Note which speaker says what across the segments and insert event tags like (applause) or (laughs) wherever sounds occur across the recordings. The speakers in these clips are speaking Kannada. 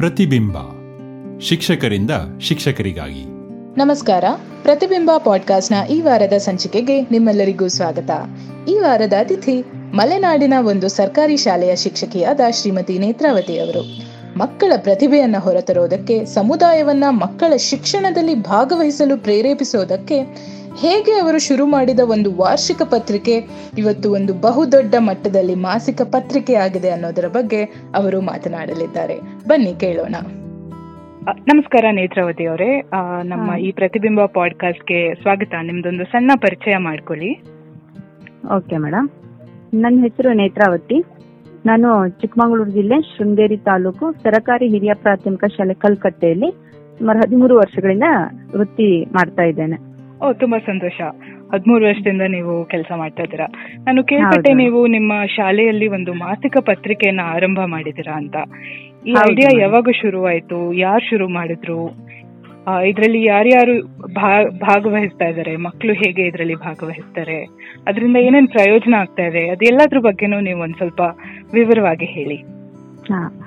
Speaker 1: ಪ್ರತಿಬಿಂಬ. ಶಿಕ್ಷಕರಿಂದ ಶಿಕ್ಷಕರಿಗಾಗಿ.
Speaker 2: ನಮಸ್ಕಾರ. ಪ್ರತಿಬಿಂಬ ಪಾಡ್ಕಾಸ್ಟ್ನ ಈ ವಾರದ ಸಂಚಿಕೆಗೆ ನಿಮ್ಮೆಲ್ಲರಿಗೂ ಸ್ವಾಗತ. ಈ ವಾರದ ಅತಿಥಿ ಮಲೆನಾಡಿನ ಒಂದು ಸರ್ಕಾರಿ ಶಾಲೆಯ ಶಿಕ್ಷಕಿಯಾದ ಶ್ರೀಮತಿ ನೇತ್ರಾವತಿ ಅವರು. ಮಕ್ಕಳ ಪ್ರತಿಭೆಯನ್ನ ಹೊರತರೋದಕ್ಕೆ, ಸಮುದಾಯವನ್ನ ಮಕ್ಕಳ ಶಿಕ್ಷಣದಲ್ಲಿ ಭಾಗವಹಿಸಲು ಪ್ರೇರೇಪಿಸೋದಕ್ಕೆ ಹೇಗೆ ಅವರು ಶುರು ಮಾಡಿದ ಒಂದು ವಾರ್ಷಿಕ ಪತ್ರಿಕೆ ಇವತ್ತು ಒಂದು ಬಹುದೊಡ್ಡ ಮಟ್ಟದಲ್ಲಿ ಮಾಸಿಕ ಪತ್ರಿಕೆ ಆಗಿದೆ ಅನ್ನೋದರ ಬಗ್ಗೆ ಅವರು ಮಾತನಾಡಲಿದ್ದಾರೆ. ಬನ್ನಿ ಕೇಳೋಣ.
Speaker 3: ನಮಸ್ಕಾರ ನೇತ್ರಾವತಿ ಅವರೇ. ಆ, ನಮ್ಮ ಈ ಪ್ರತಿಬಿಂಬ ಪಾಡ್ಕಾಸ್ಟ್ಗೆ ಸ್ವಾಗತ. ನಿಮ್ದೊಂದು ಸಣ್ಣ ಪರಿಚಯ ಮಾಡ್ಕೊಳ್ಳಿ.
Speaker 4: Okay madam. ನನ್ನ ಹೆಸರು ನೇತ್ರಾವತಿ. ನಾನು ಚಿಕ್ಕಮಗಳೂರು ಜಿಲ್ಲೆ ಶೃಂಗೇರಿ ತಾಲೂಕು ಸರಕಾರಿ ಹಿರಿಯ ಪ್ರಾಥಮಿಕ ಶಾಲೆ ಕಲ್ಕಟ್ಟೆಯಲ್ಲಿ ಸುಮಾರು ಹದಿಮೂರು ವರ್ಷಗಳಿಂದ ವೃತ್ತಿ ಮಾಡ್ತಾ ಇದ್ದೇನೆ.
Speaker 3: ಓ ತುಂಬಾ ಸಂತೋಷ. ಹದಿಮೂರು ವರ್ಷದಿಂದ ನೀವು ಕೆಲಸ ಮಾಡ್ತಾ ಇದ್ದೀರಾ. ನಾನು ಕೇಳ್ಪಟ್ಟೆ ನೀವು ನಿಮ್ಮ ಶಾಲೆಯಲ್ಲಿ ಒಂದು ಮಾಸಿಕ ಪತ್ರಿಕೆಯನ್ನ ಆರಂಭ ಮಾಡಿದಿರಾ ಅಂತ. ಈ ಐಡಿಯಾ ಯಾವಾಗ ಶುರು ಆಯ್ತು ಯಾರು ಶುರು ಮಾಡಿದ್ರು? ಇದರಲ್ಲಿ ಯಾರ್ಯಾರು ಭಾಗವಹಿಸ್ತಾ ಇದ್ದಾರೆ? ಮಕ್ಕಳು ಹೇಗೆ ಇದರಲ್ಲಿ ಭಾಗವಹಿಸ್ತಾರೆ? ಅದರಿಂದ ಏನೇನ್ ಪ್ರಯೋಜನ ಆಗ್ತಾ ಇದೆ? ಅದೆಲ್ಲದ್ರ ಬಗ್ಗೆನೂ ನೀವು ಒಂದ್ ಸ್ವಲ್ಪ ವಿವರವಾಗಿ ಹೇಳಿ.
Speaker 4: ಹಾ.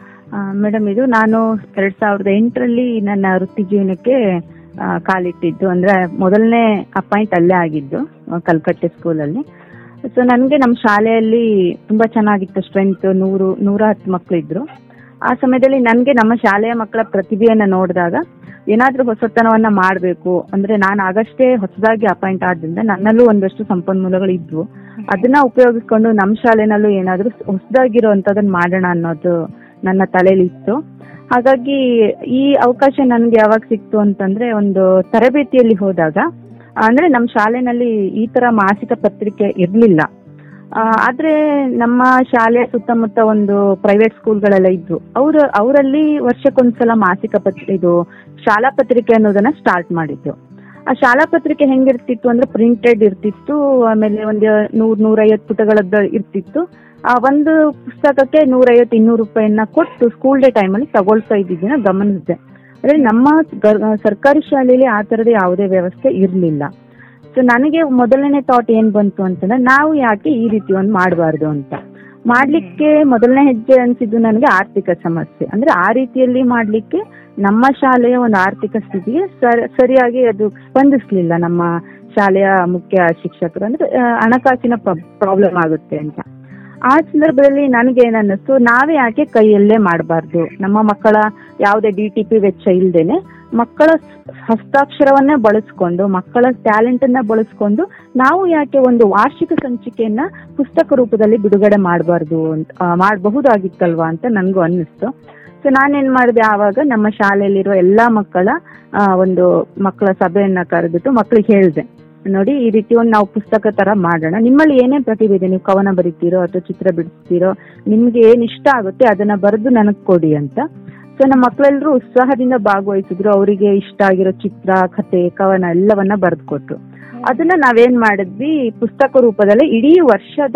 Speaker 4: ಮೇಡಮ್ ಇದು ನಾನು ಎರಡ್ ಸಾವಿರದ ಎಂಟರಲ್ಲಿ ನನ್ನ ವೃತ್ತಿ ಜೀವನಕ್ಕೆ ಕಾಲಿಟ್ಟಿದ್ದು. ಅಂದ್ರೆ ಮೊದಲನೇ ಅಪಾಯಿಂಟ್ ಅಲ್ಲೇ ಆಗಿದ್ದು ಕಲ್ಕಟ್ಟೆ ಸ್ಕೂಲಲ್ಲಿ. ಸೊ ನನಗೆ ನಮ್ಮ ಶಾಲೆಯಲ್ಲಿ ತುಂಬಾ ಚೆನ್ನಾಗಿತ್ತು ಸ್ಟ್ರೆಂತ್, ನೂರು, ನೂರ ಹತ್ತು ಮಕ್ಳು ಇದ್ರು. ಆ ಸಮಯದಲ್ಲಿ ನನಗೆ ನಮ್ಮ ಶಾಲೆಯ ಮಕ್ಕಳ ಪ್ರತಿಭೆಯನ್ನ ನೋಡಿದಾಗ ಏನಾದ್ರೂ ಹೊಸತನವನ್ನ ಮಾಡಬೇಕು. ಅಂದ್ರೆ ನಾನು ಆಗಷ್ಟೇ ಹೊಸದಾಗಿ ಅಪಾಯಿಂಟ್ ಆದ್ರಿಂದ ನನ್ನಲ್ಲೂ ಒಂದಷ್ಟು ಸಂಪನ್ಮೂಲಗಳು ಇದ್ವು. ಅದನ್ನ ಉಪಯೋಗಿಸ್ಕೊಂಡು ನಮ್ಮ ಶಾಲೆನಲ್ಲೂ ಏನಾದ್ರೂ ಹೊಸದಾಗಿರುವಂತದನ್ನ ಮಾಡೋಣ ಅನ್ನೋದು ನನ್ನ ತಲೆಯಲ್ಲಿ ಇತ್ತು ಹಾಗಾಗಿ ಈ ಅವಕಾಶ ನನ್ಗೆ ಯಾವಾಗ ಸಿಕ್ತು ಅಂತಂದ್ರೆ ಒಂದು ತರಬೇತಿಯಲ್ಲಿ ಹೋದಾಗ, ಅಂದ್ರೆ ನಮ್ಮ ಶಾಲೆನಲ್ಲಿ ಈ ತರ ಮಾಸಿಕ ಪತ್ರಿಕೆ ಇರ್ಲಿಲ್ಲ. ಆದ್ರೆ ನಮ್ಮ ಶಾಲೆ ಸುತ್ತಮುತ್ತ ಒಂದು ಪ್ರೈವೇಟ್ ಸ್ಕೂಲ್ಗಳೆಲ್ಲ ಇದ್ವು. ಅವ್ರ, ಅವರಲ್ಲಿ ವರ್ಷಕ್ಕೊಂದ್ಸಲ ಮಾಸಿಕ ಪತ್ರಿಕೆ ಇದು ಶಾಲಾ ಪತ್ರಿಕೆ ಅನ್ನೋದನ್ನ ಸ್ಟಾರ್ಟ್ ಮಾಡಿದ್ರು ಆ ಶಾಲಾ ಪತ್ರಿಕೆ ಹೆಂಗಿರ್ತಿತ್ತು ಅಂದ್ರೆ ಪ್ರಿಂಟೆಡ್ ಇರ್ತಿತ್ತು, ಆಮೇಲೆ ಒಂದು ನೂರ್, ನೂರೈವತ್ತು ಪುಟಗಳದ್ದು ಇರ್ತಿತ್ತು. ಆ ಒಂದು ಪುಸ್ತಕಕ್ಕೆ ನೂರೈವತ್ತು, ಇನ್ನೂರು ರೂಪಾಯಿನ ಕೊಟ್ಟು ಸ್ಕೂಲ್ ಡೇ ಟೈಮಲ್ಲಿ ತಗೊಳ್ತಾ ಇದ್ದಿದ್ದನ್ನ ಗಮನಿಸಿದೆ ಅಂದ್ರೆ ನಮ್ಮ ಸರ್ಕಾರಿ ಶಾಲೆಯಲ್ಲಿ ಆ ತರದ ಯಾವುದೇ ವ್ಯವಸ್ಥೆ ಇರ್ಲಿಲ್ಲ. ಸೊ ನನಗೆ ಮೊದಲನೇ ಥಾಟ್ ಏನ್ ಬಂತು ಅಂತಂದ್ರೆ, ನಾವು ಯಾಕೆ ಈ ರೀತಿ ಒಂದು ಮಾಡಬಾರ್ದು ಅಂತ. ಮಾಡ್ಲಿಕ್ಕೆ ಮೊದಲನೇ ಹೆಜ್ಜೆ ಅನ್ಸಿದ್ದು ನನಗೆ ಆರ್ಥಿಕ ಸಮಸ್ಯೆ. ಅಂದ್ರೆ ಆ ರೀತಿಯಲ್ಲಿ ಮಾಡ್ಲಿಕ್ಕೆ ನಮ್ಮ ಶಾಲೆಯ ಒಂದು ಆರ್ಥಿಕ ಸ್ಥಿತಿಗೆ ಸರಿಯಾಗಿ ಅದು ಸ್ಪಂದಿಸ್ಲಿಲ್ಲ ನಮ್ಮ ಶಾಲೆಯ ಮುಖ್ಯ ಶಿಕ್ಷಕರು. ಅಂದ್ರೆ ಹಣಕಾಸಿನ ಪ್ರಾಬ್ಲಮ್ ಆಗುತ್ತೆ ಅಂತ. ಆ ಸಂದರ್ಭದಲ್ಲಿ ನನಗೆ ಏನನ್ನಿಸ್ತು ನಾವೇ ಯಾಕೆ ಕೈಯಲ್ಲೇ ಮಾಡಬಾರ್ದು? ನಮ್ಮ ಮಕ್ಕಳ ಯಾವುದೇ ಡಿ ಟಿ ಪಿ ವೆಚ್ಚ ಇಲ್ದೇನೆ ಮಕ್ಕಳ ಹಸ್ತಾಕ್ಷರವನ್ನ ಬಳಸ್ಕೊಂಡು, ಮಕ್ಕಳ ಟ್ಯಾಲೆಂಟ್ ಅನ್ನ ಬಳಸ್ಕೊಂಡು ನಾವು ಯಾಕೆ ಒಂದು ವಾರ್ಷಿಕ ಸಂಚಿಕೆಯನ್ನ ಪುಸ್ತಕ ರೂಪದಲ್ಲಿ ಬಿಡುಗಡೆ ಮಾಡಬಾರ್ದು ಅಂತ ಮಾಡಬಹುದಾಗಿತ್ತಲ್ವಾ ಅಂತ ನನಗೂ ಅನ್ನಿಸ್ತು. ಸೊ ನಾನೇನ್ ಮಾಡಿದೆ ಆವಾಗ ನಮ್ಮ ಶಾಲೆಯಲ್ಲಿರುವ ಎಲ್ಲಾ ಮಕ್ಕಳ ಒಂದು ಮಕ್ಕಳ ಸಭೆಯನ್ನ ಕರೆದಿಟ್ಟು ಮಕ್ಕಳಿಗೆ ಹೇಳಿದೆ. ನೋಡಿ, ಈ ರೀತಿ ಒಂದು ನಾವು ಪುಸ್ತಕ ತರ ಮಾಡೋಣ. ನಿಮ್ಮಲ್ಲಿ ಏನೇ ಪ್ರತಿಭೆ ಇದೆ? ನೀವು ಕವನ ಬರೀತೀರೋ ಅಥವಾ ಚಿತ್ರ ಬಿಡಿಸ್ತೀರೋ, ನಿಮ್ಗೆ ಏನ್ ಇಷ್ಟ ಆಗುತ್ತೆ ಅದನ್ನ ಬರೆದು ನನಗ್ ಕೊಡಿ ಅಂತ. ಸೊ ನಮ್ಮ ಮಕ್ಕಳೆಲ್ಲರೂ ಉತ್ಸಾಹದಿಂದ ಭಾಗವಹಿಸಿದ್ರು. ಅವರಿಗೆ ಇಷ್ಟ ಆಗಿರೋ ಚಿತ್ರ ಕತೆ ಕವನ ಎಲ್ಲವನ್ನ ಬರೆದು ಕೊಟ್ರು ಅದನ್ನ ನಾವೇನ್ ಮಾಡಿದ್ವಿ? ಪುಸ್ತಕ ರೂಪದಲ್ಲಿ ಇಡೀ ವರ್ಷದ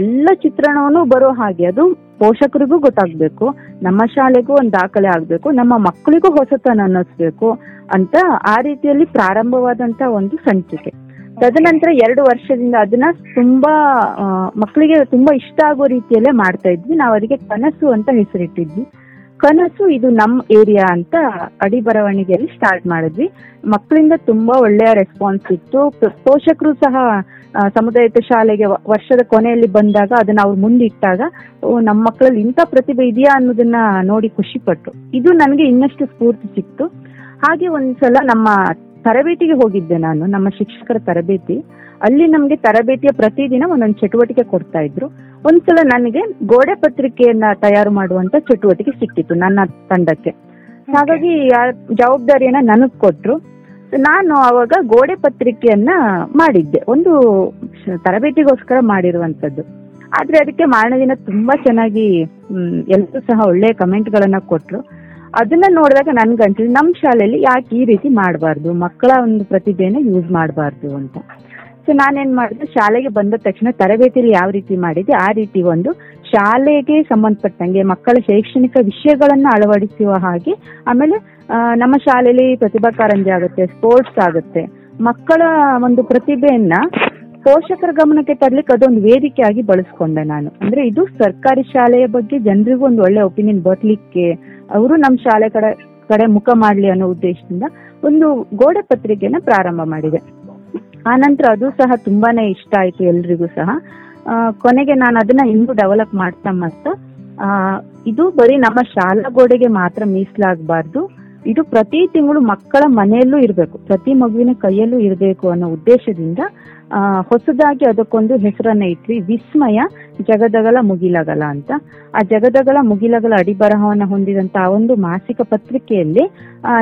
Speaker 4: ಎಲ್ಲ ಚಿತ್ರಣವನ್ನು ಬರೋ ಹಾಗೆ. ಅದು ಪೋಷಕರಿಗೂ ಗೊತ್ತಾಗ್ಬೇಕು. ನಮ್ಮ ಶಾಲೆಗೂ ಒಂದು ದಾಖಲೆ ಆಗ್ಬೇಕು. ನಮ್ಮ ಮಕ್ಕಳಿಗೂ ಹೊಸತನ ಅನ್ನಿಸ್ಬೇಕು. ಅಂತ ಆ ರೀತಿಯಲ್ಲಿ ಪ್ರಾರಂಭವಾದಂತ ಒಂದು ಸಂಚಿಕೆ. ತದನಂತರ ಎರಡು ವರ್ಷದಿಂದ ಅದನ್ನ ತುಂಬಾ ಮಕ್ಕಳಿಗೆ ತುಂಬಾ ಇಷ್ಟ ಆಗೋ ರೀತಿಯಲ್ಲೇ ಮಾಡ್ತಾ ಇದ್ವಿ. ನಾವು ಅದಕ್ಕೆ ಕನಸು ಅಂತ ಹೆಸರಿಟ್ಟಿದ್ವಿ. ಕನಸು ಇದು ನಮ್ ಏರಿಯಾ ಅಂತ ಅಡಿ ಬರವಣಿಗೆಯಲ್ಲಿ ಸ್ಟಾರ್ಟ್ ಮಾಡಿದ್ವಿ. ಮಕ್ಕಳಿಂದ ತುಂಬಾ ಒಳ್ಳೆಯ ರೆಸ್ಪಾನ್ಸ್ ಇತ್ತು. ಪೋಷಕರು ಸಹ ಸಮುದಾಯದ ಶಾಲೆಗೆ ವರ್ಷದ ಕೊನೆಯಲ್ಲಿ ಬಂದಾಗ ಅದನ್ನ ಅವ್ರು ಮುಂದಿಟ್ಟಾಗ ನಮ್ಮ ಮಕ್ಕಳಲ್ಲಿ ಇಂಥ ಪ್ರತಿಭೆ ಇದೆಯಾ ಅನ್ನೋದನ್ನ ನೋಡಿ ಖುಷಿ ಪಟ್ರು ಇದು ನನಗೆ ಇನ್ನಷ್ಟು ಸ್ಫೂರ್ತಿ ಸಿಕ್ತು. ಹಾಗೆ ಒಂದ್ಸಲ ನಮ್ಮ ತರಬೇತಿಗೆ ಹೋಗಿದ್ದೆ ನಾನು ನಮ್ಮ ಶಿಕ್ಷಕರ ತರಬೇತಿ. ಅಲ್ಲಿ ನಮ್ಗೆ ತರಬೇತಿಯ ಪ್ರತಿದಿನ ಒಂದೊಂದು ಚಟುವಟಿಕೆ ಕೊಡ್ತಾ ಇದ್ರು. ಒಂದ್ಸಲ ನನಗೆ ಗೋಡೆ ಪತ್ರಿಕೆಯನ್ನ ತಯಾರು ಮಾಡುವಂತ ಚಟುವಟಿಕೆ ಸಿಕ್ಕಿತ್ತು ನನ್ನ ತಂಡಕ್ಕೆ. ಹಾಗಾಗಿ ಜವಾಬ್ದಾರಿಯನ್ನ ನನಗ್ ಕೊಟ್ರು. ನಾನು ಅವಾಗ ಗೋಡೆ ಪತ್ರಿಕೆಯನ್ನ ಮಾಡಿದ್ದೆ ಒಂದು ತರಬೇತಿಗೋಸ್ಕರ ಮಾಡಿರುವಂತದ್ದು. ಆದ್ರೆ ಅದಕ್ಕೆ ಮಾರನೇ ದಿನ ತುಂಬಾ ಚೆನ್ನಾಗಿ ಎಲ್ಲರೂ ಸಹ ಒಳ್ಳೆ ಕಮೆಂಟ್ ಗಳನ್ನ ಕೊಟ್ರು. ಅದನ್ನ ನೋಡಿದಾಗ ನನ್ಗೆ ನಮ್ ಶಾಲೆಯಲ್ಲಿ ಯಾಕೆ ಈ ರೀತಿ ಮಾಡಬಾರ್ದು? ಮಕ್ಕಳ ಒಂದು ಪ್ರತಿಭೆನ ಯೂಸ್ ಮಾಡಬಾರ್ದು ಅಂತ. ಸೊ ನಾನೇನ್ ಮಾಡಿದೆ? ಶಾಲೆಗೆ ಬಂದ ತಕ್ಷಣ ತರಬೇತಿಯಲ್ಲಿ ಯಾವ ರೀತಿ ಮಾಡಿದೆ? ಆ ರೀತಿ ಒಂದು ಶಾಲೆಗೆ ಸಂಬಂಧಪಟ್ಟಂಗೆ ಮಕ್ಕಳ ಶೈಕ್ಷಣಿಕ ವಿಷಯಗಳನ್ನ ಅಳವಡಿಸುವ ಹಾಗೆ, ಆಮೇಲೆ ನಮ್ಮ ಶಾಲೆಯಲ್ಲಿ ಪ್ರತಿಭಾ ಕಾರಂಜಿ ಆಗುತ್ತೆ ಸ್ಪೋರ್ಟ್ಸ್ ಆಗುತ್ತೆ. ಮಕ್ಕಳ ಒಂದು ಪ್ರತಿಭೆಯನ್ನ ಪೋಷಕರ ಗಮನಕ್ಕೆ ತರ್ಲಿಕ್ಕೆ ಅದೊಂದು ವೇದಿಕೆಯಾಗಿ ಬಳಸ್ಕೊಂಡೆ ನಾನು. ಅಂದ್ರೆ ಇದು ಸರ್ಕಾರಿ ಶಾಲೆಯ ಬಗ್ಗೆ ಜನರಿಗೂ ಒಂದು ಒಳ್ಳೆ ಒಪಿನಿಯನ್ ಬರ್ಲಿಕ್ಕೆ ಅವರು ನಮ್ಮ ಶಾಲೆ ಕಡೆ ಕಡೆ ಮುಖ ಮಾಡ್ಲಿ ಅನ್ನೋ ಉದ್ದೇಶದಿಂದ ಒಂದು ಗೋಡೆ ಪತ್ರಿಕೆನ ಪ್ರಾರಂಭ ಮಾಡಿದೆ. ಆನಂತರ ಅದು ಸಹ ತುಂಬಾನೇ ಇಷ್ಟ ಆಯ್ತು ಎಲ್ರಿಗೂ ಸಹ. ಆ, ಕೊನೆಗೆ ನಾನು ಅದನ್ನ ಇನ್ನೂ ಡೆವಲಪ್ ಮಾಡ್ತಾ ಮಾಡ್ತಾ ಆ, ಇದು ಬರೀ ನಮ್ಮ ಶಾಲಾ ಗೋಡೆಗೆ ಮಾತ್ರ ಮೀಸಲಾಗಬಾರ್ದು. ಇದು ಪ್ರತಿ ತಿಂಗಳು ಮಕ್ಕಳ ಮನೆಯಲ್ಲೂ ಇರಬೇಕು ಪ್ರತಿ ಮಗುವಿನ ಕೈಯಲ್ಲೂ ಇರಬೇಕು ಅನ್ನೋ ಉದ್ದೇಶದಿಂದ ಆ, ಹೊಸದಾಗಿ ಅದಕ್ಕೊಂದು ಹೆಸರನ್ನ ಇಟ್ವಿ, ವಿಸ್ಮಯ ಜಗದಗಲ ಮುಗಿಲಗಲ ಅಂತ. ಆ ಜಗದಗಲ ಮುಗಿಲಗಲ ಅಡಿಬರಹವನ್ನ ಹೊಂದಿದಂತ ಆ ಒಂದು ಮಾಸಿಕ ಪತ್ರಿಕೆಯಲ್ಲಿ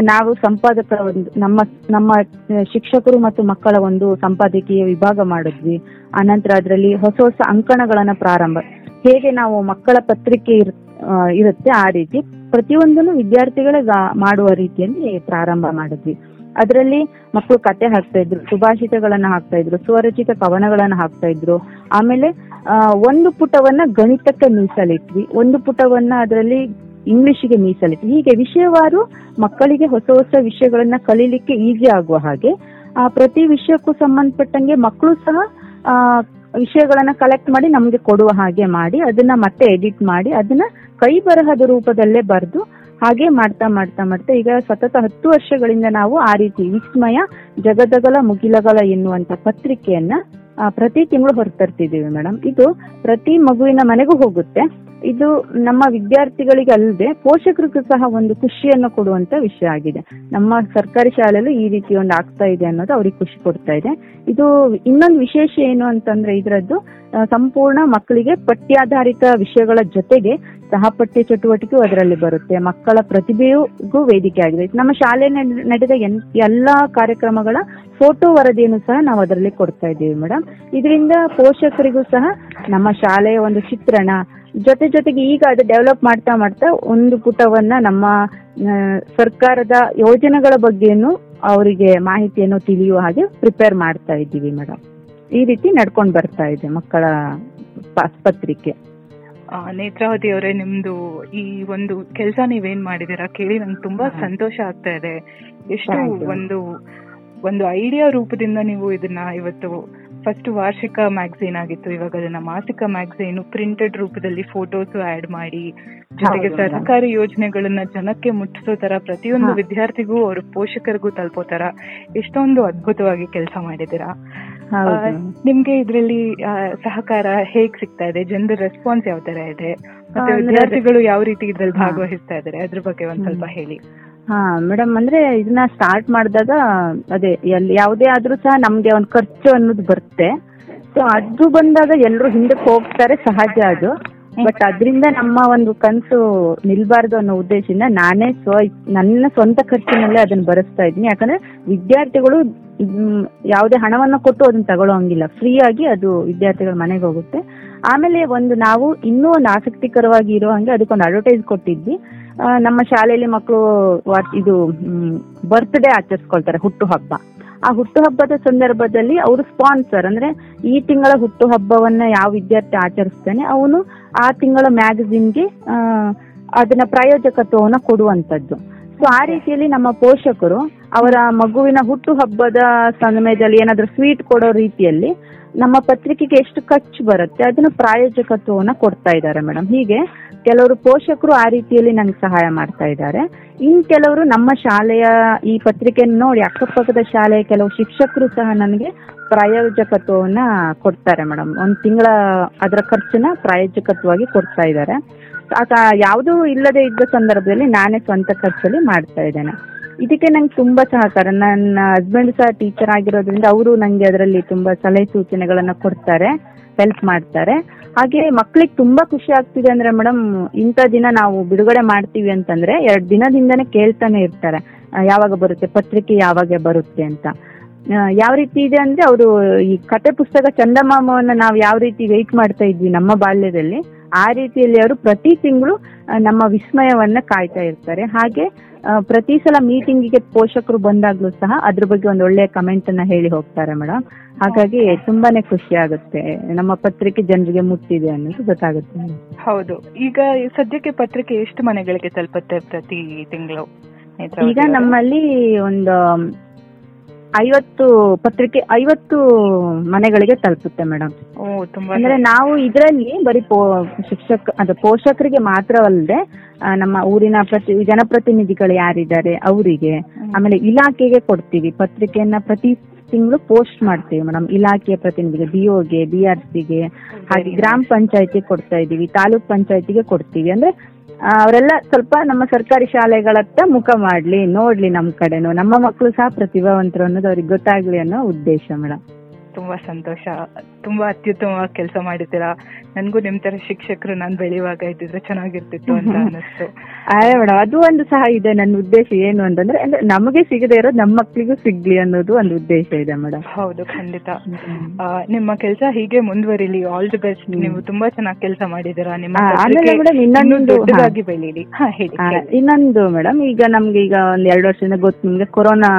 Speaker 4: ನಾವು ಸಂಪಾದಕ ಒಂದು, ನಮ್ಮ ನಮ್ಮ ಶಿಕ್ಷಕರು ಮತ್ತು ಮಕ್ಕಳ ಒಂದು ಸಂಪಾದಕೀಯ ವಿಭಾಗ ಮಾಡಿದ್ವಿ. ಅನಂತರ ಅದರಲ್ಲಿ ಹೊಸ ಹೊಸ ಅಂಕಣಗಳನ್ನ ಪ್ರಾರಂಭ, ಹೇಗೆ ನಾವು ಮಕ್ಕಳ ಪತ್ರಿಕೆ ಇರುತ್ತೆ ಆ ರೀತಿ ಪ್ರತಿಯೊಂದನ್ನು ವಿದ್ಯಾರ್ಥಿಗಳ ಮಾಡುವ ರೀತಿಯಲ್ಲಿ ಪ್ರಾರಂಭ ಮಾಡಿದ್ವಿ. ಅದರಲ್ಲಿ ಮಕ್ಕಳು ಕತೆ ಹಾಕ್ತಾ ಇದ್ರು ಸುಭಾಷಿತಗಳನ್ನ ಹಾಕ್ತಾ ಇದ್ರು ಸ್ವರಚಿತ ಕವನಗಳನ್ನ ಹಾಕ್ತಾ ಇದ್ರು. ಆಮೇಲೆ ಒಂದು ಪುಟವನ್ನ ಗಣಿತಕ್ಕೆ ಮೀಸಲಿಟ್ವಿ. ಒಂದು ಪುಟವನ್ನ ಅದರಲ್ಲಿ ಇಂಗ್ಲಿಷ್ಗೆ ಮೀಸಲಿಟ್ವಿ. ಹೀಗೆ ವಿಷಯವಾರು ಮಕ್ಕಳಿಗೆ ಹೊಸ ಹೊಸ ವಿಷಯಗಳನ್ನ ಕಲೀಲಿಕ್ಕೆ ಈಸಿ ಆಗುವ ಹಾಗೆ ಆ, ಪ್ರತಿ ವಿಷಯಕ್ಕೂ ಸಂಬಂಧಪಟ್ಟಂಗೆ ಮಕ್ಕಳು ಸಹ ವಿಷಯಗಳನ್ನ ಕಲೆಕ್ಟ್ ಮಾಡಿ ನಮ್ಗೆ ಕೊಡುವ ಹಾಗೆ ಮಾಡಿ ಅದನ್ನ ಮತ್ತೆ ಎಡಿಟ್ ಮಾಡಿ ಅದನ್ನ ಕೈ ಬರಹದ ರೂಪದಲ್ಲೇ ಬರೆದು ಹಾಗೆ ಮಾಡ್ತಾ ಮಾಡ್ತಾ ಮಾಡ್ತಾ ಈಗ ಸತತ ಹತ್ತು ವರ್ಷಗಳಿಂದ ನಾವು ಆ ರೀತಿ ವಿಸ್ಮಯ, ಜಗದಗಲ, ಮುಗಿಲಗಲ ಎನ್ನುವಂತ ಪತ್ರಿಕೆಯನ್ನ ಪ್ರತಿ ತಿಂಗಳು ಹೊರತರ್ತಿದ್ದೀವಿ ಮೇಡಮ್ ಇದು ಪ್ರತಿ ಮಗುವಿನ ಮನೆಗೂ ಹೋಗುತ್ತೆ. ಇದು ನಮ್ಮ ವಿದ್ಯಾರ್ಥಿಗಳಿಗೆ ಅಲ್ಲದೆ ಪೋಷಕರಿಗೂ ಸಹ ಒಂದು ಖುಷಿಯನ್ನು ಕೊಡುವಂತ ವಿಷಯ ಆಗಿದೆ. ನಮ್ಮ ಸರ್ಕಾರಿ ಶಾಲೆಯಲ್ಲೂ ಈ ರೀತಿ ಒಂದು ಆಗ್ತಾ ಇದೆ ಅನ್ನೋದು ಅವ್ರಿಗೆ ಖುಷಿ ಕೊಡ್ತಾ ಇದೆ. ಇದು ಇನ್ನೊಂದು ವಿಶೇಷ ಏನು ಅಂತಂದ್ರೆ ಇದರದ್ದು ಸಂಪೂರ್ಣ ಮಕ್ಕಳಿಗೆ ಪಠ್ಯಾಧಾರಿತ ವಿಷಯಗಳ ಜೊತೆಗೆ ಸಹಪಠ್ಯ ಚಟುವಟಿಕೆಯೂ ಅದರಲ್ಲಿ ಬರುತ್ತೆ. ಮಕ್ಕಳ ಪ್ರತಿಭೆಗೂ ವೇದಿಕೆ ಆಗಿದೆ ನಮ್ಮ ಶಾಲೆ ನಡೆದ ಎಲ್ಲಾ ಕಾರ್ಯಕ್ರಮಗಳ ಫೋಟೋ ವರದಿಯನ್ನು ಸಹ ನಾವು ಅದರಲ್ಲಿ ಕೊಡ್ತಾ ಇದ್ದೀವಿ ಮೇಡಮ್ ಇದರಿಂದ ಪೋಷಕರಿಗೂ ಸಹ ನಮ್ಮ ಶಾಲೆಯ ಒಂದು ಚಿತ್ರಣ, ಜೊತೆ ಜೊತೆಗೆ ಈಗ ಅದು ಡೆವಲಪ್ ಮಾಡ್ತಾ ಮಾಡ್ತಾ ಒಂದು ಪುಟವನ್ನ ನಮ್ಮ ಸರ್ಕಾರದ ಯೋಜನೆಗಳ ಬಗ್ಗೆನು ಅವರಿಗೆ ಮಾಹಿತಿಯನ್ನು ತಿಳಿಯುವ ಹಾಗೆ ಪ್ರಿಪೇರ್ ಮಾಡ್ತಾ ಇದ್ದೀವಿ ಮೇಡಮ್ ಈ ರೀತಿ ನಡ್ಕೊಂಡು ಬರ್ತಾ ಇದೆ ಮಕ್ಕಳ
Speaker 3: ಆಸ್ಪತ್ರಿಕೆ ನೇತ್ರಾವತಿ ಅವರೇ ನಿಮ್ದು ಈ ಒಂದು ಕೆಲಸ ನೀವೇನ್ ಮಾಡಿದೀರಾ ಕೇಳಿ ನಂಗೆ ತುಂಬಾ ಸಂತೋಷ ಆಗ್ತಾ ಇದೆ. ಎಷ್ಟು ಒಂದು ಒಂದು ಐಡಿಯಾ ರೂಪದಿಂದ ನೀವು ಇದನ್ನ ಇವತ್ತು ಫಸ್ಟ್ ವಾರ್ಷಿಕ ಮ್ಯಾಗಝೀನ್ ಆಗಿತ್ತು. ಇವಾಗ ಅದನ್ನ ಮಾಸಿಕ ಮ್ಯಾಗಝೀನ್ ಪ್ರಿಂಟೆಡ್ ರೂಪದಲ್ಲಿ ಫೋಟೋಸ್ ಆಡ್ ಮಾಡಿ ಜೊತೆಗೆ ಸರ್ಕಾರಿ ಯೋಜನೆಗಳನ್ನ ಜನಕ್ಕೆ ಮುಟ್ಟಿಸೋ ತರ ಪ್ರತಿಯೊಂದು ವಿದ್ಯಾರ್ಥಿಗೂ ಅವ್ರ ಪೋಷಕರಿಗೂ ತಲುಪೋ ತರ ಎಷ್ಟೊಂದು ಅದ್ಭುತವಾಗಿ ಕೆಲಸ ಆ, ನಿಮ್ಗೆ ಇದ್ರಲ್ಲಿ ಸಹಕಾರ ಹೇಗ್ ಸಿಗ್ತಾ ಇದೆ? ಜನರ ರೆಸ್ಪಾನ್ಸ್ ಯಾವ ತರ ಇದೆ? ಮತ್ತೆ ವಿದ್ಯಾರ್ಥಿಗಳು ಯಾವ ರೀತಿ ಇದ್ರಲ್ಲಿ. ಭಾಗವಹಿಸ್ತಾ ಇದಾರೆ ಅದ್ರ ಬಗ್ಗೆ ಒಂದ್ ಸ್ವಲ್ಪ ಹೇಳಿ.
Speaker 4: ಹಾ ಮೇಡಮ್ ಅಂದ್ರೆ ಇದನ್ನ ಸ್ಟಾರ್ಟ್ ಮಾಡಿದಾಗ ಅದೇ ಎಲ್ಲಿ ಯಾವುದೇ ಆದ್ರೂ ಸಹ ನಮ್ಗೆ ಒಂದು ಖರ್ಚು ಅನ್ನೋದು ಬರುತ್ತೆ. ಸೊ ಅದು ಬಂದಾಗ ಎಲ್ಲರೂ ಹಿಂದಕ್ಕೆ ಹೋಗ್ತಾರೆ ಸಹಜ ಅದು. ಬಟ್ ಅದರಿಂದ ನಮ್ಮ ಒಂದು ಕನಸು ನಿಲ್ಬಾರ್ದು ಅನ್ನೋ ಉದ್ದೇಶದಿಂದ ನಾನೇ ಸ್ವ ನನ್ನ ಸ್ವಂತ ಖರ್ಚಿನಲ್ಲೇ ಅದನ್ನ ಬರೆಸ್ತಾ ಇದ್ದೀನಿ. ಯಾಕಂದ್ರೆ ವಿದ್ಯಾರ್ಥಿಗಳು ಯಾವುದೇ ಹಣವನ್ನ ಕೊಟ್ಟು ಅದನ್ನ ತಗೊಳ್ಳೋಂಗಿಲ್ಲ ಫ್ರೀ ಆಗಿ ಅದು ವಿದ್ಯಾರ್ಥಿಗಳ ಮನೆಗೆ ಹೋಗುತ್ತೆ. ಆಮೇಲೆ ಒಂದು ನಾವು ಇನ್ನೂ ಒಂದು ಆಸಕ್ತಿಕರವಾಗಿ ಇರೋ ಹಂಗೆ ಅದಕ್ಕೊಂದು ಅಡ್ವರ್ಟೈಸ್ ಕೊಟ್ಟಿದ್ವಿ. ನಮ್ಮ ಶಾಲೆಯಲ್ಲಿ ಮಕ್ಕಳು ಇದು ಬರ್ತ್ಡೇ ಆಚರಿಸ್ಕೊಳ್ತಾರೆ, ಹುಟ್ಟು ಹಬ್ಬ. ಆ ಹುಟ್ಟು ಹಬ್ಬದ ಸಂದರ್ಭದಲ್ಲಿ ಅವರು ಸ್ಪಾನ್ಸರ್ ಅಂದ್ರೆ ಈ ತಿಂಗಳ ಹುಟ್ಟು ಹಬ್ಬವನ್ನ ಯಾವ ವಿದ್ಯಾರ್ಥಿ ಆಚರಿಸ್ತಾನೆ, ಅವನು ಆ ತಿಂಗಳ ಮ್ಯಾಗಝಿನ್ಗೆ ಅದನ್ನ ಪ್ರಾಯೋಜಕತ್ವವನ್ನ ಕೊಡುವಂತದ್ದು. ಸೊ ಆ ರೀತಿಯಲ್ಲಿ ನಮ್ಮ ಪೋಷಕರು ಅವರ ಮಗುವಿನ ಹುಟ್ಟು ಹಬ್ಬದ ಸಮಯದಲ್ಲಿ ಏನಾದ್ರೂ ಸ್ವೀಟ್ ಕೊಡೋ ರೀತಿಯಲ್ಲಿ ನಮ್ಮ ಪತ್ರಿಕೆಗೆ ಎಷ್ಟು ಖರ್ಚು ಬರುತ್ತೆ, ಅದನ್ನ ಪ್ರಾಯೋಜಕತ್ವವನ್ನ ಕೊಡ್ತಾ ಇದ್ದಾರೆ ಮೇಡಮ್ ಹೀಗೆ ಕೆಲವರು ಪೋಷಕರು ಆ ರೀತಿಯಲ್ಲಿ ನಂಗೆ ಸಹಾಯ ಮಾಡ್ತಾ ಇದ್ದಾರೆ. ಇನ್ ಕೆಲವರು ನಮ್ಮ ಶಾಲೆಯ ಈ ಪತ್ರಿಕೆಯನ್ನು ನೋಡಿ, ಅಕ್ಕಪಕ್ಕದ ಶಾಲೆಯ ಕೆಲವು ಶಿಕ್ಷಕರು ಸಹ ನನಗೆ ಪ್ರಾಯೋಜಕತ್ವವನ್ನ ಕೊಡ್ತಾರೆ ಮೇಡಮ್ ಒಂದ್ ತಿಂಗಳ ಅದರ ಖರ್ಚನ್ನ ಪ್ರಾಯೋಜಕತ್ವವಾಗಿ ಕೊಡ್ತಾ ಇದ್ದಾರೆ. ಆತ ಯಾವುದೂ ಇಲ್ಲದೆ ಇದ್ದ ಸಂದರ್ಭದಲ್ಲಿ ನಾನೇ ಸ್ವಂತ ಖರ್ಚಲ್ಲಿ ಮಾಡ್ತಾ ಇದ್ದೇನೆ. ಇದಕ್ಕೆ ನಂಗೆ ತುಂಬಾ ಸಹಕಾರ. ನನ್ನ ಹಸ್ಬೆಂಡ್ ಸಹ ಟೀಚರ್ ಆಗಿರೋದ್ರಿಂದ ಅವರು ನಂಗೆ ಅದರಲ್ಲಿ ತುಂಬಾ ಸಲಹೆ ಸೂಚನೆಗಳನ್ನ ಕೊಡ್ತಾರೆ ಹೆಲ್ಪ್ ಮಾಡ್ತಾರೆ. ಹಾಗೆ ಮಕ್ಳಿಗೆ ತುಂಬಾ ಖುಷಿ ಆಗ್ತಿದೆ ಅಂದ್ರೆ ಮೇಡಮ್ ಇಂಥ ದಿನ ನಾವು ಬಿಡುಗಡೆ ಮಾಡ್ತೀವಿ ಅಂತಂದ್ರೆ ಎರಡ್ ದಿನದಿಂದನೇ ಕೇಳ್ತಾನೆ ಇರ್ತಾರೆ. ಯಾವಾಗ ಬರುತ್ತೆ, ಪತ್ರಿಕೆ ಯಾವಾಗ ಬರುತ್ತೆ ಅಂತ. ಯಾವ ರೀತಿ ಇದೆ ಅಂದ್ರೆ ಅವರು ಈ ಕತೆ ಪುಸ್ತಕ ಚಂದಮಾಮವನ್ನ ನಾವು ಯಾವ ರೀತಿ ವೆಯ್ಟ್ ಮಾಡ್ತಾ ಇದ್ವಿ ನಮ್ಮ ಬಾಲ್ಯದಲ್ಲಿ, ಆ ರೀತಿಯಲ್ಲಿ ಅವರು ಪ್ರತಿ ತಿಂಗಳು ನಮ್ಮ ವಿಸ್ಮಯವನ್ನ ಕಾಯ್ತಾ ಇರ್ತಾರೆ. ಹಾಗೆ ಪ್ರತಿ ಸಲ ಮೀಟಿಂಗಿಗೆ ಪೋಷಕರು ಬಂದಾಗ್ಲೂ ಸಹ ಅದ್ರ ಬಗ್ಗೆ ಒಂದು ಒಳ್ಳೆಯ ಕಮೆಂಟ್ ಅನ್ನ ಹೇಳಿ ಹೋಗ್ತಾರೆ ಮೇಡಮ್ ಹಾಗಾಗಿ ತುಂಬಾನೇ ಖುಷಿ ಆಗುತ್ತೆ. ನಮ್ಮ ಪತ್ರಿಕೆ ಜನರಿಗೆ ಮುಟ್ಟಿದೆ ಅನ್ನೋದು ಗೊತ್ತಾಗುತ್ತೆ
Speaker 3: ಹೌದು. ಈಗ ಸದ್ಯಕ್ಕೆ ಪತ್ರಿಕೆ ಎಷ್ಟು ಮನೆಗಳಿಗೆ ತಲುಪುತ್ತೆ ಪ್ರತಿ ತಿಂಗಳು?
Speaker 4: ಈಗ ನಮ್ಮಲ್ಲಿ ಒಂದು ಐವತ್ತು ಪತ್ರಿಕೆ ಐವತ್ತು ಮನೆಗಳಿಗೆ ತಲುಪುತ್ತೆ ಮೇಡಮ್. ಅಂದ್ರೆ ನಾವು ಇದರಲ್ಲಿ ಬರೀ ಪೋ ಶಿಕ್ಷಕ ಅದು ಪೋಷಕರಿಗೆ ಮಾತ್ರವಲ್ಲದೆ ನಮ್ಮ ಊರಿನ ಪ್ರತಿ ಜನಪ್ರತಿನಿಧಿಗಳು ಯಾರಿದ್ದಾರೆ ಅವರಿಗೆ ಆಮೇಲೆ ಇಲಾಖೆಗೆ ಕೊಡ್ತೀವಿ ಪತ್ರಿಕೆಯನ್ನ ಪ್ರತಿ ತಿಂಗಳು ಪೋಸ್ಟ್ ಮಾಡ್ತೀವಿ ಮೇಡಮ್. ಇಲಾಖೆಯ ಪ್ರತಿನಿಧಿಗೆ ಬಿಒಗೆ ಬಿ ಆರ್ ಸಿಗೆ ಹಾಗೆ ಗ್ರಾಮ ಪಂಚಾಯತಿ ಕೊಡ್ತಾ ಇದೀವಿ ತಾಲೂಕ್ ಪಂಚಾಯತಿಗೆ ಕೊಡ್ತೀವಿ. ಅಂದ್ರೆ ಅವರೆಲ್ಲ ಸ್ವಲ್ಪ ನಮ್ಮ ಸರ್ಕಾರಿ ಶಾಲೆಗಳತ್ತ ಮುಖ ಮಾಡ್ಲಿ, ನೋಡ್ಲಿ ನಮ್ ಕಡೆನು. ನಮ್ಮ ಮಕ್ಕಳು ಸಹ ಪ್ರತಿಭಾವಂತರು ಅನ್ನೋದು ಅವ್ರಿಗೆ ಗೊತ್ತಾಗ್ಲಿ ಅನ್ನೋ ಉದ್ದೇಶ ಮೇಡಮ್
Speaker 3: ತುಂಬಾ ಸಂತೋಷ ತುಂಬಾ ಅತ್ಯುತ್ತಮವಾಗಿ ಕೆಲಸ ಮಾಡಿದ್ದೀರಾ. ನನ್ಗೂ ನಿಮ್ ತರ ಶಿಕ್ಷಕರು ನಾನ್ ಬೆಳೆಯುವಾಗ ಇದ್ದಿದ್ರೆ ಚೆನ್ನಾಗಿರ್ತಿತ್ತು ಅಂತ (laughs) ಅನ್ನಿಸ್ತು.
Speaker 4: ಅದೇ ಮೇಡಮ್ ಅದು ಒಂದು ಸಹ ಇದೆ ನನ್ನ ಉದ್ದೇಶ ಏನು ಅಂತಂದ್ರೆ ಅಂದ್ರೆ ನಮಗೆ ಸಿಗದೆ ಇರೋದು ನಮ್ಮ ಮಕ್ಕಳಿಗೂ ಸಿಗ್ಲಿ ಅನ್ನೋದು ಒಂದು ಉದ್ದೇಶ ಇದೆ ಮೇಡಮ್
Speaker 3: ಹೌದು ಖಂಡಿತ. ನಿಮ್ಮ ಕೆಲಸ ಹೀಗೆ ಮುಂದುವರಿಲಿ ಆಲ್ ದಿ ಬೆಸ್ಟ್ ನೀವು ತುಂಬಾ ಚೆನ್ನಾಗಿ ಕೆಲಸ ಮಾಡಿದ್ದೀರಾ ನಿಮ್ಮ
Speaker 4: ಇನ್ನೊಂದು-
Speaker 3: ಬೆಳೀಲಿ.
Speaker 4: ಇನ್ನೊಂದು ಮೇಡಮ್ ಈಗ ನಮ್ಗೆ ಈಗ ಒಂದ್ ಎರಡು ವರ್ಷದಿಂದ ಗೊತ್ತು ನಿಮ್ಗೆ ಕೊರೋನಾ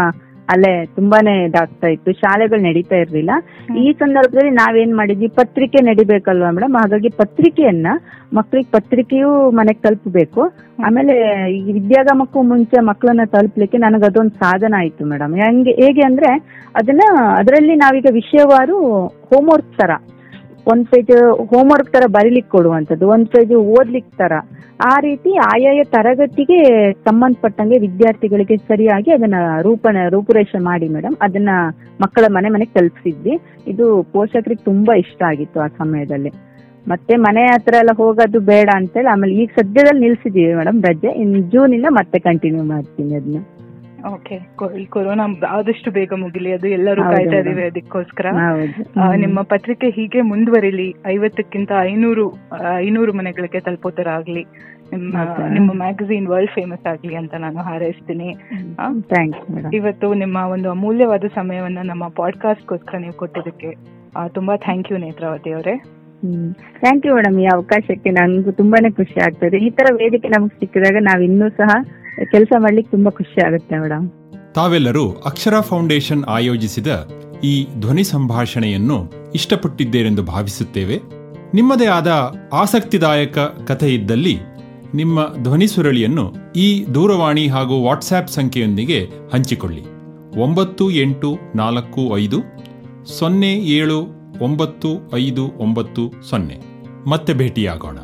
Speaker 4: ಅಲ್ಲೇ ತುಂಬಾನೇ ಇದಾಗ್ತಾ ಇತ್ತು ಶಾಲೆಗಳು ನಡೀತಾ ಇರ್ಲಿಲ್ಲ. ಈ ಸಂದರ್ಭದಲ್ಲಿ ನಾವೇನ್ ಮಾಡಿದ್ವಿ ಪತ್ರಿಕೆ ನಡಿಬೇಕಲ್ವಾ ಮೇಡಮ್? ಹಾಗಾಗಿ ಪತ್ರಿಕೆಯನ್ನ ಮಕ್ಳಿಗೆ ಪತ್ರಿಕೆಯೂ ಮನೆಗ್ ತಲುಪಬೇಕು. ಆಮೇಲೆ ಈ ವಿದ್ಯಾಗಮಕ್ಕೂ ಮುಂಚೆ ಮಕ್ಕಳನ್ನ ತಲುಪಲಿಕ್ಕೆ ನನಗೆ ಅದೊಂದು ಸಾಧನ ಆಯ್ತು ಮೇಡಮ್. ಹೆಂಗೆ ಹೇಗೆ ಅಂದ್ರೆ ಅದನ್ನ ಅದರಲ್ಲಿ ನಾವೀಗ ವಿಷಯವಾರು ಹೋಮ್ವರ್ಕ್ ತರ ಒಂದ್ ಪೇಜ್ ಹೋಮ್ವರ್ಕ್ ತರ ಬರಿಲಿಕ್ಕೆ ಕೊಡುವಂಥದ್ದು, ಒಂದ್ ಪೇಜ್ ಓದ್ಲಿಕ್ಕೆ ತರ. ಆ ರೀತಿ ಆಯಾಯ ತರಗತಿಗೆ ಸಂಬಂಧಪಟ್ಟಂಗೆ ವಿದ್ಯಾರ್ಥಿಗಳಿಗೆ ಸರಿಯಾಗಿ ಅದನ್ನ ರೂಪಣ, ರೂಪುರೇಷೆ ಮಾಡಿ ಮೇಡಮ್ ಅದನ್ನ ಮಕ್ಕಳ ಮನೆ ಮನೆಗೆ ತಲುಪಿಸಿದ್ವಿ. ಇದು ಪೋಷಕರಿಗೆ ತುಂಬಾ ಇಷ್ಟ ಆಗಿತ್ತು ಆ ಸಮಯದಲ್ಲಿ. ಮತ್ತೆ ಮನೆ ಹತ್ರ ಎಲ್ಲ ಹೋಗೋದು ಬೇಡ ಅಂತೇಳಿ ಆಮೇಲೆ ಈಗ ಸದ್ಯದಲ್ಲಿ ನಿಲ್ಸಿದೀವಿ ಮೇಡಮ್ ರಜೆ. ಇನ್ ಜೂನ್ ಮತ್ತೆ ಕಂಟಿನ್ಯೂ ಮಾಡ್ತೀನಿ ಅದನ್ನ
Speaker 3: ಓಕೆ ಈ ಕೊರೋನಾ ಆದಷ್ಟು ಬೇಗ ಮುಗಿಲಿ. ಅದು ಎಲ್ಲರೂ ಕಾಯ್ತಾ. ಇದೀವಿ ಅದಕ್ಕೋಸ್ಕರ. ನಿಮ್ಮ ಪತ್ರಿಕೆ ಹೀಗೆ ಮುಂದುವರಿಲಿ. ಐವತ್ತಕ್ಕಿಂತ ಐನೂರು ಐನೂರು ಮನೆಗಳಿಗೆ ತಲುಪೋ ತರ ಆಗ್ಲಿ ನಿಮ್ಮ ನಿಮ್ಮ ಮ್ಯಾಗಝೀನ್ ವರ್ಲ್ಡ್ ಫೇಮಸ್ ಆಗ್ಲಿ ಅಂತ ನಾನು ಹಾರೈಸ್ತೀನಿ. ಇವತ್ತು ನಿಮ್ಮ ಒಂದು ಅಮೂಲ್ಯವಾದ ಸಮಯವನ್ನ ನಮ್ಮ ಪಾಡ್ಕಾಸ್ಟ್ಗೋಸ್ಕರ ನೀವು ಕೊಟ್ಟಿದ್ದಕ್ಕೆ ತುಂಬಾ ಥ್ಯಾಂಕ್ ಯು ನೇತ್ರಾವತಿ ಅವರೇ.
Speaker 4: Thank you madam. ಈ ಅವಕಾಶಕ್ಕೆ ನನಗೂ ತುಂಬಾನೇ ಖುಷಿ ಆಗ್ತದೆ. ಈ ತರ ವೇದಿಕೆ ನಮಗೆ ಸಿಕ್ಕಿದಾಗ ನಾವ್ ಇನ್ನೂ ಸಹ ಕೆಲಸ ಮಾಡ್ಲಿಕ್ಕೆ ತುಂಬಾ ಖುಷಿ ಆಗುತ್ತೆ ಮೇಡಮ್.
Speaker 1: ತಾವೆಲ್ಲರೂ ಅಕ್ಷರ ಫೌಂಡೇಶನ್ ಆಯೋಜಿಸಿದ ಈ ಧ್ವನಿ ಸಂಭಾಷಣೆಯನ್ನು ಇಷ್ಟಪಟ್ಟಿದ್ದೇರೆಂದು ಭಾವಿಸುತ್ತೇವೆ. ನಿಮ್ಮದೇ ಆದ ಆಸಕ್ತಿದಾಯಕ ಕಥೆ ಇದ್ದಲ್ಲಿ ನಿಮ್ಮ ಧ್ವನಿ ಸುರಳಿಯನ್ನು ಈ ದೂರವಾಣಿ ಹಾಗೂ ವಾಟ್ಸ್ಆ್ಯಪ್ ಸಂಖ್ಯೆಯೊಂದಿಗೆ ಹಂಚಿಕೊಳ್ಳಿ. ಒಂಬತ್ತು ಎಂಟು ನಾಲ್ಕು ಐದು ಸೊನ್ನೆ ಏಳು ಒಂಬತ್ತು ಐದು ಒಂಬತ್ತು ಸೊನ್ನೆ. ಮತ್ತೆ ಭೇಟಿಯಾಗೋಣ.